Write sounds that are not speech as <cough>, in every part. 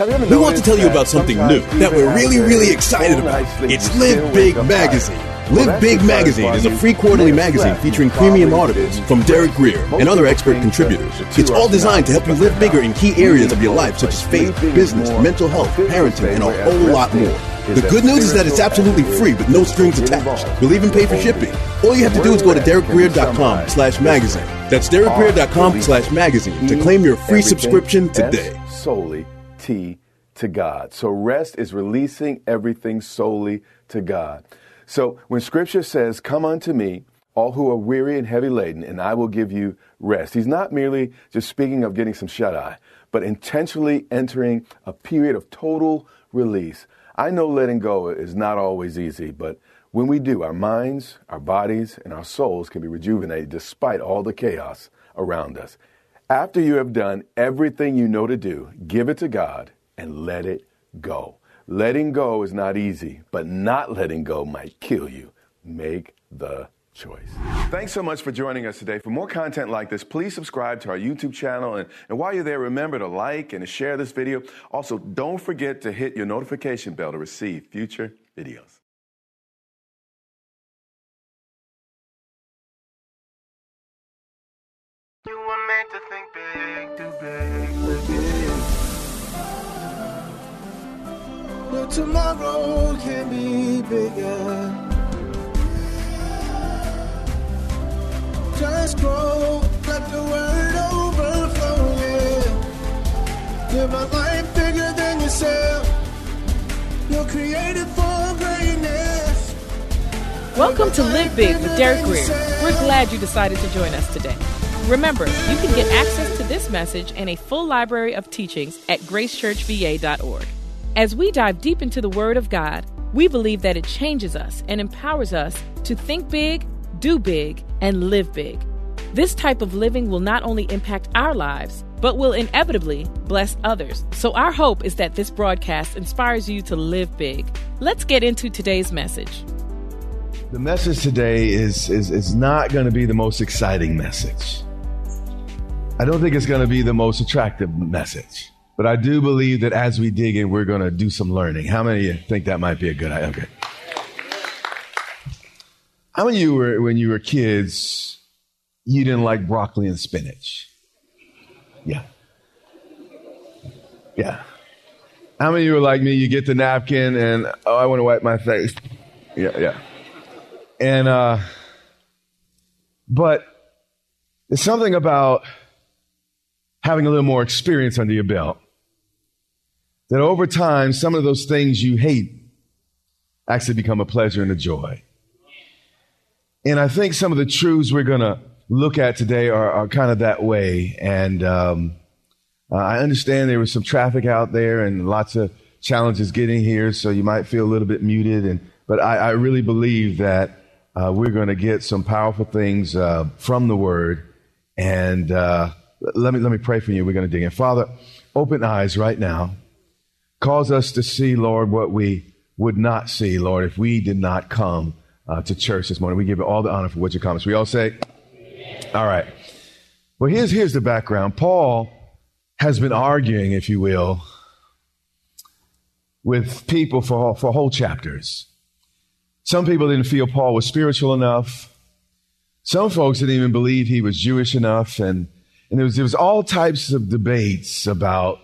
We want to tell you about something new that we're really, really excited about. It's Live Big Magazine. Live Big Magazine is a free quarterly magazine featuring premium articles from Derek Grier and other expert contributors. It's all designed to help you live bigger in key areas of your life, such as faith, business, mental health, parenting, and a whole lot more. The good news is that it's absolutely free with no strings attached. We'll even pay for shipping. All you have to do is go to derekgrier.com slash magazine. That's derekgrier.com slash magazine to claim your free subscription today. Solely To God. So rest is releasing everything solely to God. So when scripture says, Come unto me, all who are weary and heavy laden, and I will give you rest, he's not merely just speaking of getting some shut eye, but intentionally entering a period of total release. I know letting go is not always easy, but when we do, our minds, our bodies, and our souls can be rejuvenated despite all the chaos around us. After you have done everything you know to do, give it to God and let it go. Letting go is not easy, but not letting go might kill you. Make the choice. Thanks so much for joining us today. For more content like this, please subscribe to our YouTube channel. And, and while you're there, remember to like and to share this video. Also, don't forget to hit your notification bell to receive future videos. Tomorrow can be bigger. Just grow, let the word overflow, yeah. Live a life bigger than yourself. You're created for greatness. Welcome to Live Big with Derek Grier. We're glad you decided to join us today. Remember, you can get access to this message and a full library of teachings at gracechurchva.org. As we dive deep into the Word of God, we believe that it changes us and empowers us to think big, do big, and live big. This type of living will not only impact our lives, but will inevitably bless others. So, our hope is that this broadcast inspires you to live big. Let's get into today's message. The message today is, is, is not going to be the most exciting message. I don't think it's going to be the most attractive message. But I do believe that as we dig in, we're going to do some learning. How many of you think that might be a good idea? Okay. How many of you were, when you were kids, you didn't like broccoli and spinach? Yeah. Yeah. How many of you were like me? You get the napkin and, oh, I want to wipe my face. Yeah, yeah. And, uh, but there's something about having a little more experience under your belt that over time, some of those things you hate actually become a pleasure and a joy. And I think some of the truths we're going to look at today are, are kind of that way. And um, uh, I understand there was some traffic out there and lots of challenges getting here, so you might feel a little bit muted. And but I, I really believe that uh, we're going to get some powerful things uh, from the Word. And uh, let me let me pray for you. We're going to dig in. Father, open eyes right now. Cause us to see, Lord, what we would not see, Lord, if we did not come uh, to church this morning. We give you all the honor for what you comments. We all say, all right. Well, here's here's the background. Paul has been arguing, if you will, with people for for whole chapters. Some people didn't feel Paul was spiritual enough. Some folks didn't even believe he was Jewish enough, and and there was there was all types of debates about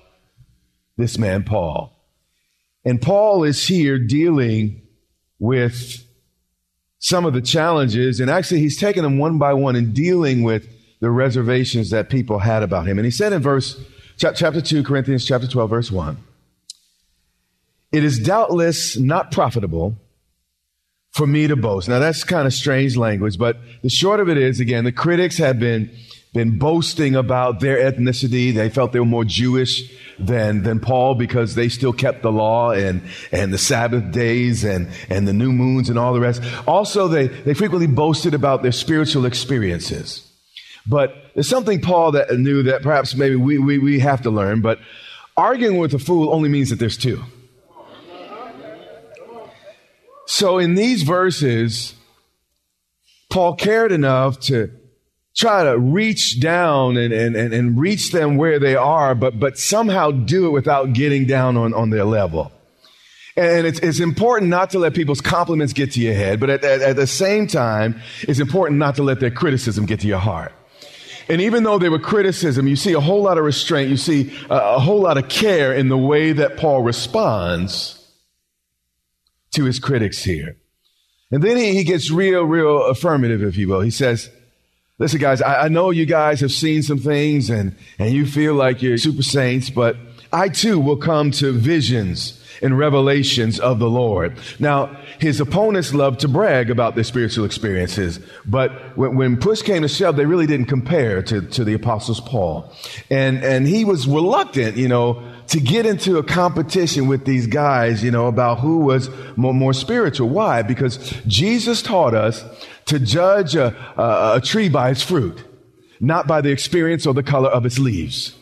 this man, Paul. And Paul is here dealing with some of the challenges, and actually, he's taking them one by one and dealing with the reservations that people had about him. And he said in verse chapter 2, Corinthians chapter 12, verse 1, it is doubtless not profitable for me to boast. Now, that's kind of strange language, but the short of it is, again, the critics have been been boasting about their ethnicity. They felt they were more Jewish than, than Paul because they still kept the law and, and the Sabbath days and, and the new moons and all the rest. Also, they, they frequently boasted about their spiritual experiences. But there's something Paul that knew that perhaps maybe we, we, we have to learn, but arguing with a fool only means that there's two. So in these verses, Paul cared enough to try to reach down and, and, and, and reach them where they are, but, but somehow do it without getting down on, on their level. And it's, it's important not to let people's compliments get to your head, but at, at, at the same time, it's important not to let their criticism get to your heart. And even though they were criticism, you see a whole lot of restraint, you see a, a whole lot of care in the way that Paul responds to his critics here. And then he, he gets real, real affirmative, if you will. He says, Listen, guys, I, I, know you guys have seen some things and, and you feel like you're super saints, but I too will come to visions and revelations of the Lord. Now, his opponents love to brag about their spiritual experiences, but when, when push came to shove, they really didn't compare to, to the apostles Paul. And, and he was reluctant, you know, to get into a competition with these guys, you know, about who was more, more spiritual. Why? Because Jesus taught us to judge a, a, a tree by its fruit, not by the experience or the color of its leaves.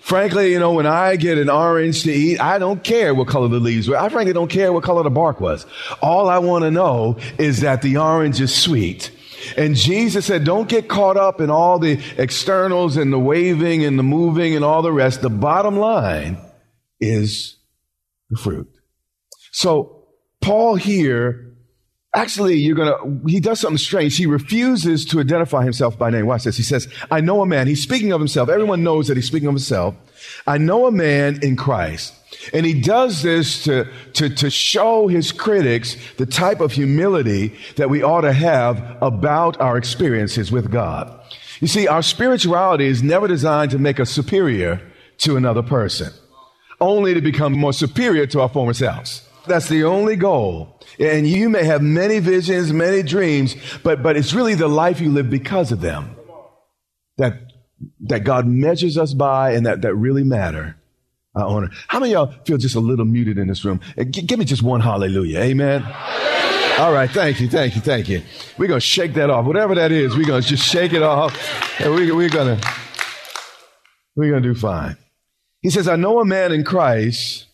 Frankly, you know, when I get an orange to eat, I don't care what color the leaves were. I frankly don't care what color the bark was. All I want to know is that the orange is sweet. And Jesus said, don't get caught up in all the externals and the waving and the moving and all the rest. The bottom line is the fruit. So Paul here Actually, you're gonna, he does something strange. He refuses to identify himself by name. Watch this. He says, I know a man. He's speaking of himself. Everyone knows that he's speaking of himself. I know a man in Christ. And he does this to, to, to show his critics the type of humility that we ought to have about our experiences with God. You see, our spirituality is never designed to make us superior to another person, only to become more superior to our former selves. That's the only goal. And you may have many visions, many dreams, but, but it's really the life you live because of them that, that God measures us by and that, that really matter. I honor. How many y'all feel just a little muted in this room? Uh, g- give me just one hallelujah. Amen. All right. Thank you. Thank you. Thank you. We're going to shake that off. Whatever that is, we're going to just shake it off. And we, we're going to, we're going to do fine. He says, I know a man in Christ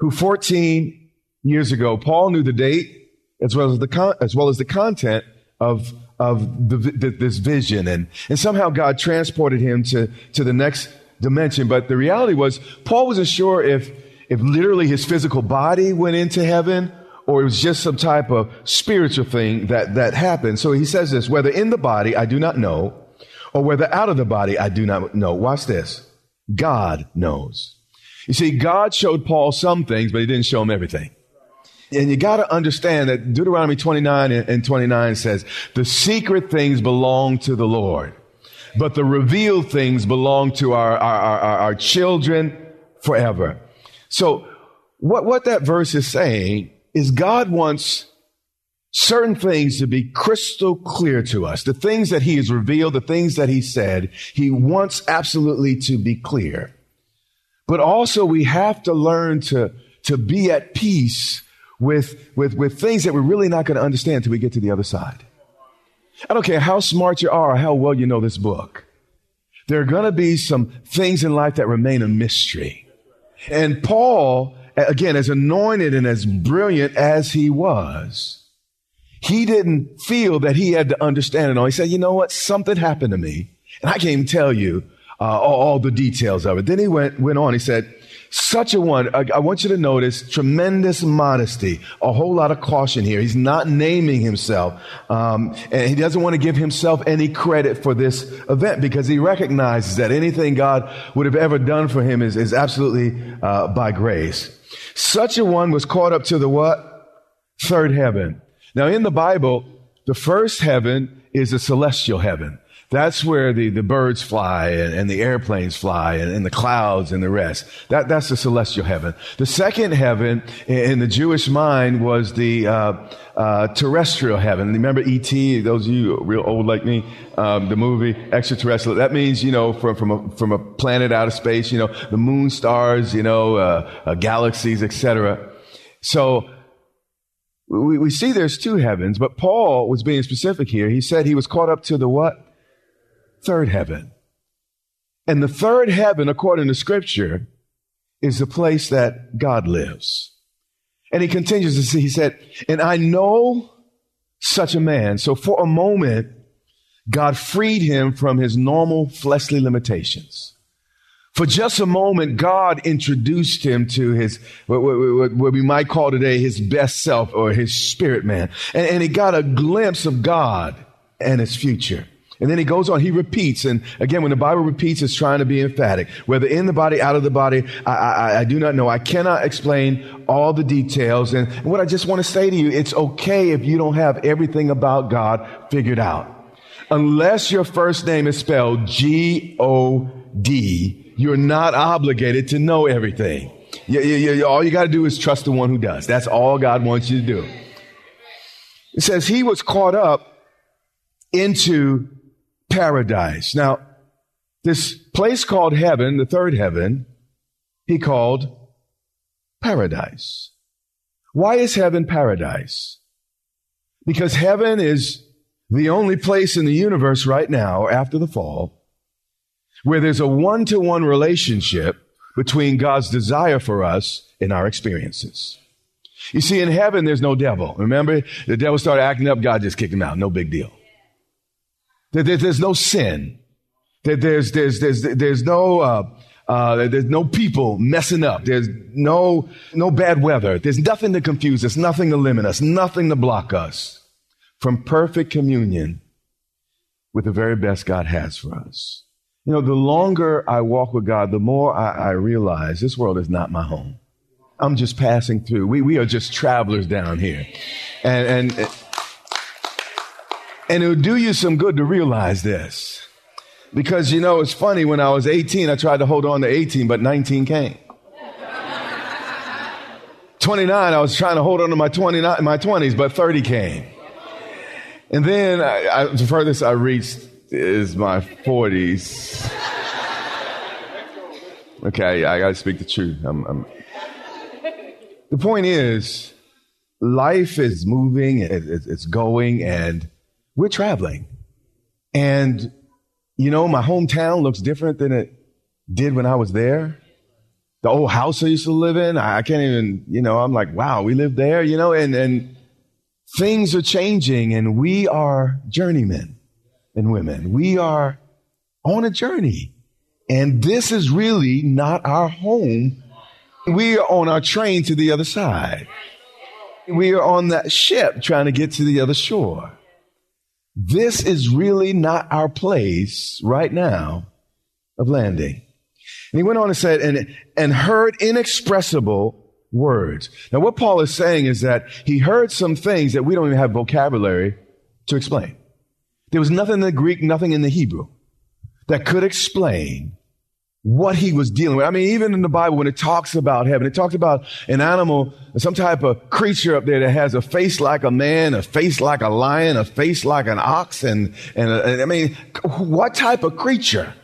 who 14 years ago, Paul knew the date as well as the, con- as well as the content of, of the, the, this vision. And, and somehow God transported him to, to the next dimension. But the reality was, Paul wasn't sure if, if literally his physical body went into heaven or it was just some type of spiritual thing that, that happened. So he says this, whether in the body, I do not know, or whether out of the body, I do not know. Watch this. God knows. You see, God showed Paul some things, but he didn't show him everything. And you got to understand that Deuteronomy 29 and 29 says, the secret things belong to the Lord, but the revealed things belong to our, our, our, our children forever. So what, what that verse is saying is God wants certain things to be crystal clear to us. The things that he has revealed, the things that he said, he wants absolutely to be clear. But also we have to learn to, to be at peace with, with, with things that we're really not going to understand until we get to the other side. I don't care how smart you are or how well you know this book. There are going to be some things in life that remain a mystery. And Paul, again, as anointed and as brilliant as he was, he didn't feel that he had to understand it all. He said, you know what? Something happened to me. And I can't even tell you uh, all, all, the details of it. Then he went, went on. He said, such a one, I, I, want you to notice tremendous modesty, a whole lot of caution here. He's not naming himself. Um, and he doesn't want to give himself any credit for this event because he recognizes that anything God would have ever done for him is, is absolutely uh, by grace. Such a one was caught up to the what? Third heaven. Now in the Bible, the first heaven is a celestial heaven. That's where the, the birds fly and, and the airplanes fly and, and, the clouds and the rest. That, that's the celestial heaven. The second heaven in the Jewish mind was the uh, uh, terrestrial heaven. Remember E.T., those of you real old like me, um, the movie Extraterrestrial. That means, you know, from, from, a, from a planet out of space, you know, the moon, stars, you know, uh, uh galaxies, etc. So we, we see there's two heavens, but Paul was being specific here. He said he was caught up to the what? Third heaven. And the third heaven, according to scripture, is the place that God lives. And he continues to see, he said, and I know such a man. So for a moment, God freed him from his normal fleshly limitations. For just a moment, God introduced him to his, what, what, what, we might call today his best self or his spirit man. And, and he got a glimpse of God and his future. And then he goes on, he repeats. And again, when the Bible repeats, it's trying to be emphatic. Whether in the body, out of the body, I, I, I do not know. I cannot explain all the details. And what I just want to say to you, it's okay if you don't have everything about God figured out. Unless your first name is spelled G-O-D, you're not obligated to know everything. You, you, you, all you got to do is trust the one who does. That's all God wants you to do. It says he was caught up into paradise. Now, this place called heaven, the third heaven, he called paradise. Why is heaven paradise? Because heaven is the only place in the universe right now, after the fall, where there's a one to one relationship between God's desire for us and our experiences. You see, in heaven, there's no devil. Remember, the devil started acting up, God just kicked him out. No big deal. There's no sin. There's, there's, there's, there's no, uh, uh, there's no people messing up. There's no, no bad weather. There's nothing to confuse us, nothing to limit us, nothing to block us from perfect communion with the very best God has for us. You know, the longer I walk with God, the more I, I realize this world is not my home. I'm just passing through. We, we are just travelers down here. And, and, and it would do you some good to realize this. Because, you know, it's funny, when I was 18, I tried to hold on to 18, but 19 came. 29, I was trying to hold on to my 29, my 20s, but 30 came. And then I, I, the furthest I reached is my 40s. Okay, I gotta speak the truth. I'm, I'm... The point is, life is moving, it's going, and we're traveling. And, you know, my hometown looks different than it did when I was there. The old house I used to live in, I can't even, you know, I'm like, wow, we lived there, you know, and, and things are changing and we are journeymen and women. We are on a journey. And this is really not our home. We are on our train to the other side. We are on that ship trying to get to the other shore. This is really not our place right now of landing. And he went on and said, and, and heard inexpressible words. Now, what Paul is saying is that he heard some things that we don't even have vocabulary to explain. There was nothing in the Greek, nothing in the Hebrew that could explain what he was dealing with. I mean, even in the Bible, when it talks about heaven, it talks about an animal, some type of creature up there that has a face like a man, a face like a lion, a face like an ox, and, and, and I mean, what type of creature?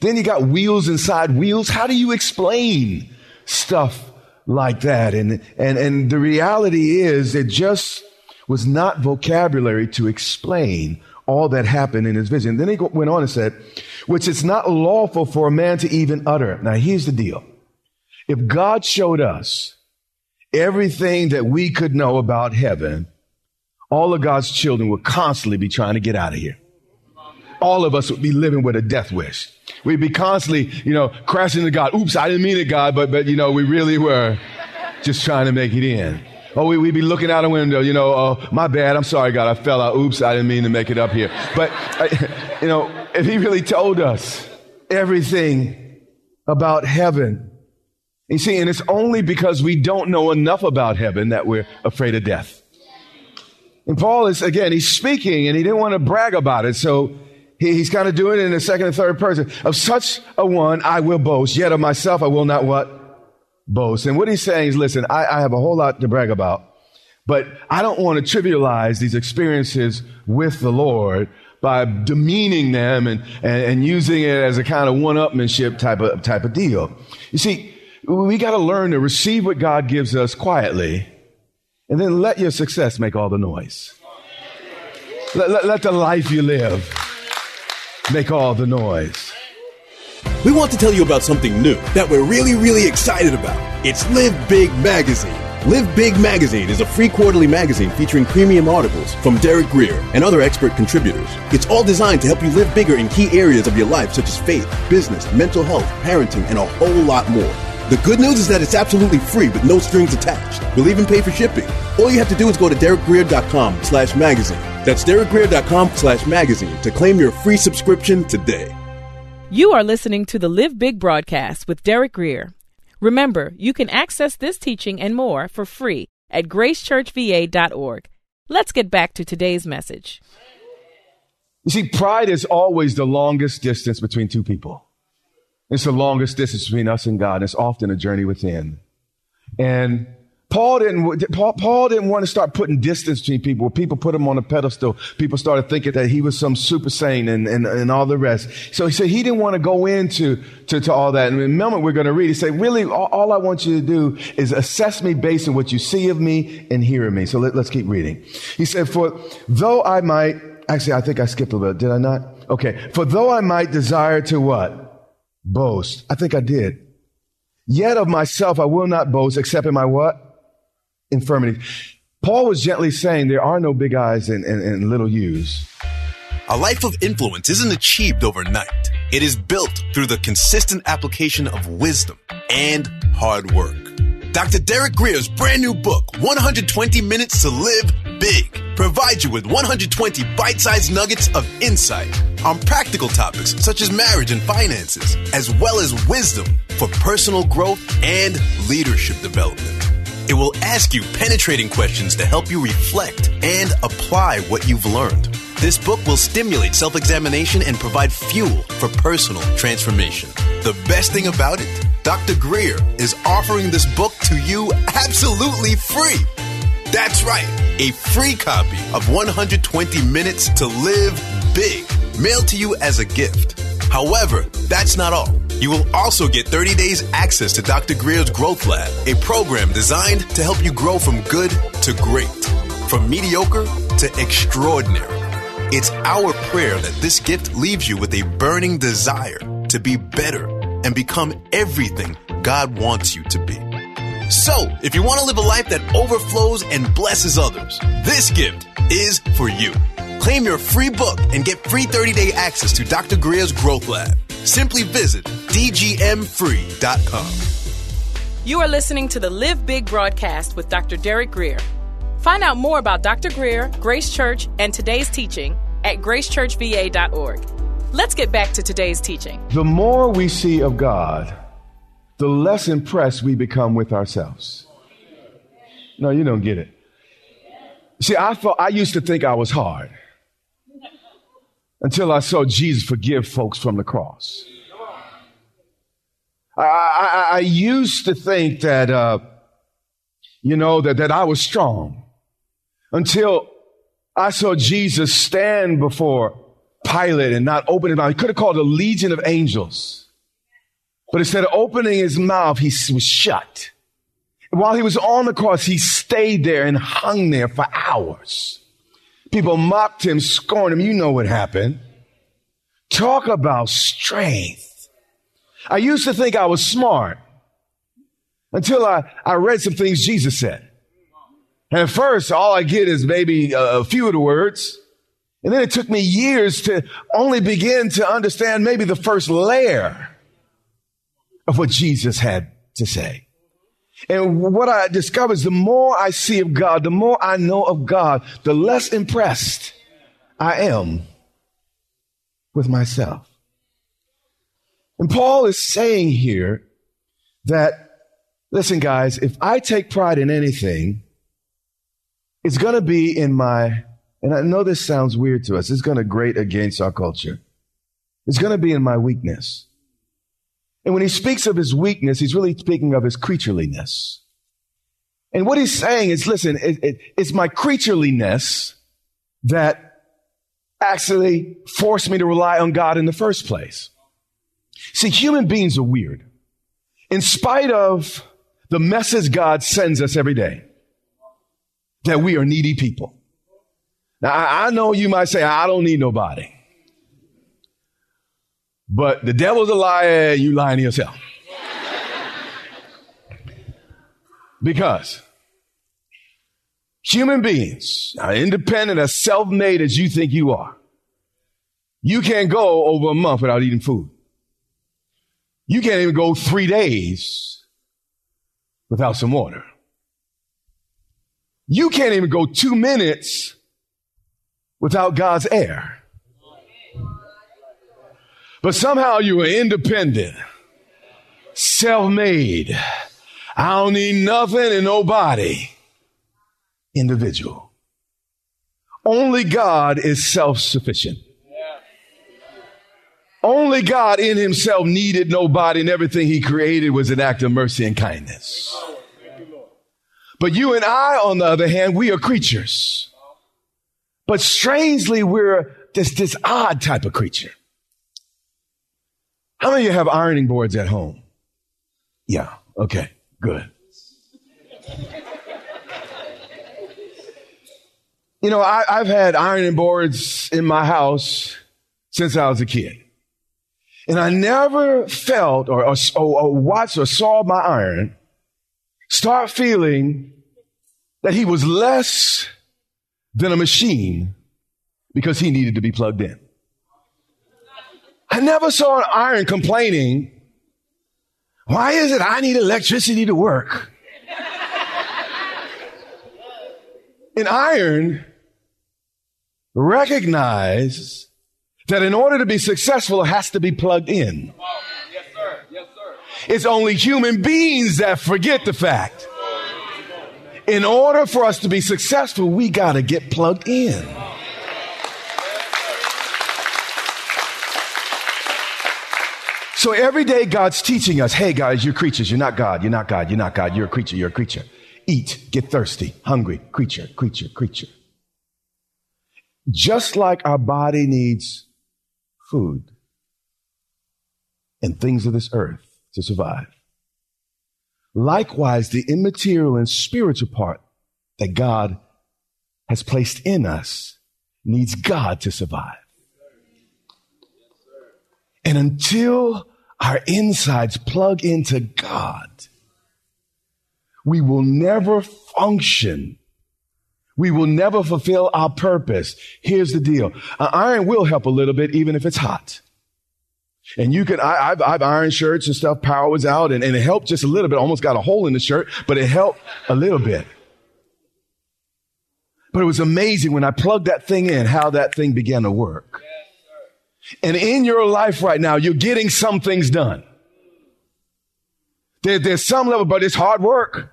Then you got wheels inside wheels. How do you explain stuff like that? And, and, and the reality is it just was not vocabulary to explain all that happened in his vision. Then he went on and said, which it's not lawful for a man to even utter. Now here's the deal. If God showed us everything that we could know about heaven, all of God's children would constantly be trying to get out of here. All of us would be living with a death wish. We'd be constantly, you know, crashing to God. Oops, I didn't mean it, God, but, but, you know, we really were just trying to make it in. Oh, we, would be looking out a window, you know, oh, my bad, I'm sorry, God, I fell out. Oops, I didn't mean to make it up here. But, I, <laughs> you know, if He really told us everything about heaven, you see, and it's only because we don't know enough about heaven that we're afraid of death. And Paul is, again, he's speaking and he didn't want to brag about it. So He, he's kind of doing it in the second and third person. Of such a one I will boast, yet of myself I will not what? Boast. And what he's saying is, listen, I, I have a whole lot to brag about, but I don't want to trivialize these experiences with the Lord by demeaning them and, and, and using it as a kind of one-upmanship type of, type of deal. You see, we got to learn to receive what God gives us quietly and then let your success make all the noise. Let, let, let the life you live make all the noise. We want to tell you about something new that we're really, really excited about. It's Live Big Magazine. Live Big Magazine is a free quarterly magazine featuring premium articles from Derek Grier and other expert contributors. It's all designed to help you live bigger in key areas of your life, such as faith, business, mental health, parenting, and a whole lot more. The good news is that it's absolutely free with no strings attached. We'll even pay for shipping. All you have to do is go to derekgrier.com slash magazine. That's derekgrier.com slash magazine to claim your free subscription today. You are listening to the Live Big broadcast with Derek Grier. Remember, you can access this teaching and more for free at gracechurchva.org. Let's get back to today's message. You see, pride is always the longest distance between two people. It's the longest distance between us and God. It's often a journey within. And Paul didn't, Paul, Paul, didn't want to start putting distance between people. People put him on a pedestal. People started thinking that he was some super saint and, and, and all the rest. So he said he didn't want to go into to, to all that. And in a moment we're going to read, he said, really, all, all, I want you to do is assess me based on what you see of me and hear of me. So let, let's keep reading. He said, for though I might, actually, I think I skipped a little bit. Did I not? Okay. For though I might desire to what? Boast. I think I did. Yet of myself I will not boast except in my what? Infirmity. Paul was gently saying there are no big eyes and, and, and little U's. A life of influence isn't achieved overnight. It is built through the consistent application of wisdom and hard work. Dr. Derek Grier's brand new book, 120 Minutes to Live Big, provides you with 120 bite sized nuggets of insight on practical topics such as marriage and finances, as well as wisdom for personal growth and leadership development. It will ask you penetrating questions to help you reflect and apply what you've learned. This book will stimulate self examination and provide fuel for personal transformation. The best thing about it, Dr. Grier is offering this book to you absolutely free. That's right, a free copy of 120 Minutes to Live Big, mailed to you as a gift. However, that's not all. You will also get 30 days access to Dr. Grier's Growth Lab, a program designed to help you grow from good to great, from mediocre to extraordinary. It's our prayer that this gift leaves you with a burning desire to be better and become everything God wants you to be. So, if you want to live a life that overflows and blesses others, this gift is for you. Claim your free book and get free 30 day access to Dr. Grier's Growth Lab. Simply visit dgmfree.com. You are listening to the Live Big broadcast with Dr. Derek Grier. Find out more about Dr. Grier, Grace Church, and today's teaching at gracechurchva.org. Let's get back to today's teaching. The more we see of God, the less impressed we become with ourselves. No, you don't get it. See, I thought I used to think I was hard until I saw Jesus forgive folks from the cross. I, I, I used to think that, uh, you know, that, that I was strong until I saw Jesus stand before Pilate and not open his mouth. He could have called a legion of angels. But instead of opening his mouth, he was shut. while he was on the cross, he stayed there and hung there for hours. People mocked him, scorned him. You know what happened. Talk about strength. I used to think I was smart until I, I read some things Jesus said. And at first, all I get is maybe a few of the words. And then it took me years to only begin to understand maybe the first layer of what Jesus had to say. And what I discover is the more I see of God, the more I know of God, the less impressed I am with myself. And Paul is saying here that, listen, guys, if I take pride in anything, it's going to be in my, and I know this sounds weird to us, it's going to grate against our culture. It's going to be in my weakness. And when he speaks of his weakness, he's really speaking of his creatureliness. And what he's saying is, listen, it, it, it's my creatureliness that actually forced me to rely on God in the first place. See, human beings are weird. In spite of the message God sends us every day, that we are needy people. Now, I, I know you might say, I don't need nobody. But the devil's a liar, you lying to yourself. because human beings are independent, as self made as you think you are. You can't go over a month without eating food. You can't even go three days without some water. You can't even go two minutes without God's air. But somehow you are independent, self-made. I don't need nothing and nobody. Individual. Only God is self-sufficient. Only God in himself needed nobody and everything he created was an act of mercy and kindness. But you and I, on the other hand, we are creatures. But strangely, we're this, this odd type of creature. How many of you have ironing boards at home? Yeah. Okay. Good. you know, I, have had ironing boards in my house since I was a kid. And I never felt or, or, or watched or saw my iron start feeling that he was less than a machine because he needed to be plugged in. I never saw an iron complaining, why is it I need electricity to work? An iron recognizes that in order to be successful, it has to be plugged in. It's only human beings that forget the fact. In order for us to be successful, we got to get plugged in. So every day God's teaching us, hey guys, you're creatures. You're not God. You're not God. You're not God. You're a creature. You're a creature. Eat, get thirsty, hungry, creature, creature, creature. Just like our body needs food and things of this earth to survive. Likewise, the immaterial and spiritual part that God has placed in us needs God to survive. And until our insides plug into God, we will never function. We will never fulfill our purpose. Here's the deal. An iron will help a little bit, even if it's hot. And you can, I, have I've ironed shirts and stuff, power was out, and, and it helped just a little bit. Almost got a hole in the shirt, but it helped a little bit. But it was amazing when I plugged that thing in, how that thing began to work. And in your life right now, you're getting some things done. There, there's some level, but it's hard work.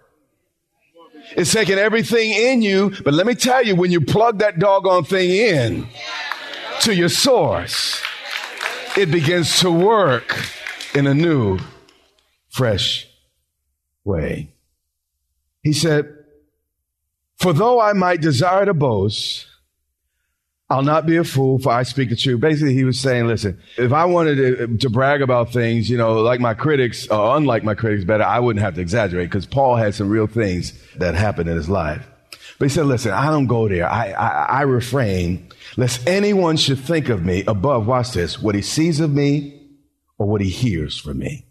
It's taking everything in you. But let me tell you, when you plug that doggone thing in to your source, it begins to work in a new, fresh way. He said, For though I might desire to boast, I'll not be a fool, for I speak the truth. Basically, he was saying, listen, if I wanted to, to brag about things, you know, like my critics, or unlike my critics better, I wouldn't have to exaggerate because Paul had some real things that happened in his life. But he said, listen, I don't go there. I, I, I refrain lest anyone should think of me above, watch this, what he sees of me or what he hears from me.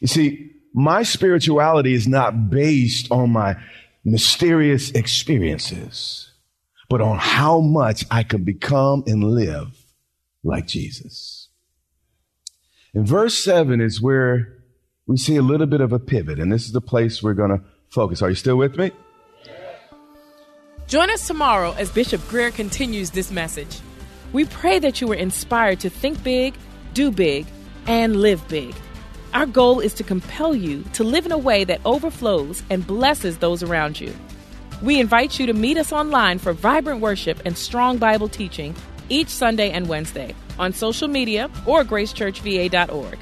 You see, my spirituality is not based on my mysterious experiences but on how much I can become and live like Jesus. In verse 7 is where we see a little bit of a pivot, and this is the place we're going to focus. Are you still with me? Join us tomorrow as Bishop Grier continues this message. We pray that you were inspired to think big, do big, and live big. Our goal is to compel you to live in a way that overflows and blesses those around you. We invite you to meet us online for vibrant worship and strong Bible teaching each Sunday and Wednesday. on social media or gracechurchva.org.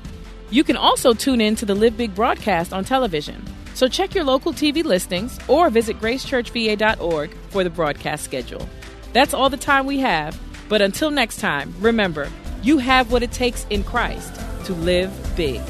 You can also tune in to the Live Big broadcast on television. So check your local TV listings or visit gracechurchva.org for the broadcast schedule. That's all the time we have, but until next time, remember, you have what it takes in Christ to live big.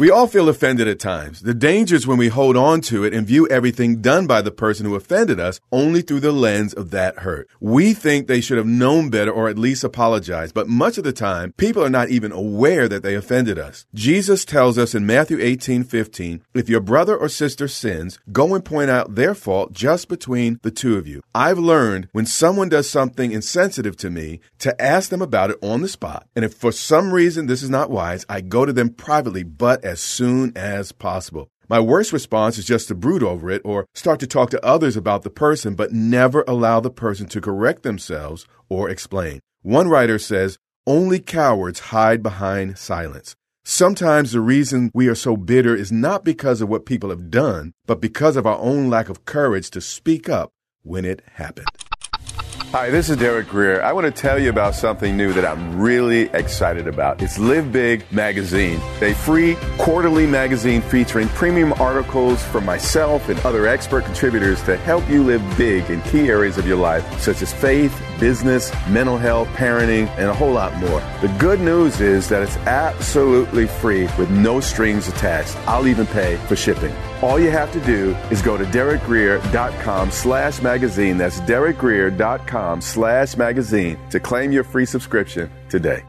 We all feel offended at times. The danger is when we hold on to it and view everything done by the person who offended us only through the lens of that hurt. We think they should have known better or at least apologized, but much of the time, people are not even aware that they offended us. Jesus tells us in Matthew 18, 15, if your brother or sister sins, go and point out their fault just between the two of you. I've learned when someone does something insensitive to me to ask them about it on the spot. And if for some reason this is not wise, I go to them privately, but as soon as possible. My worst response is just to brood over it or start to talk to others about the person, but never allow the person to correct themselves or explain. One writer says, only cowards hide behind silence. Sometimes the reason we are so bitter is not because of what people have done, but because of our own lack of courage to speak up when it happened. Hi, this is Derek Grier. I want to tell you about something new that I'm really excited about. It's Live Big Magazine, a free quarterly magazine featuring premium articles from myself and other expert contributors to help you live big in key areas of your life, such as faith, business, mental health, parenting, and a whole lot more. The good news is that it's absolutely free with no strings attached. I'll even pay for shipping. All you have to do is go to derekgrier.com slash magazine. That's derekgrier.com slash magazine to claim your free subscription today.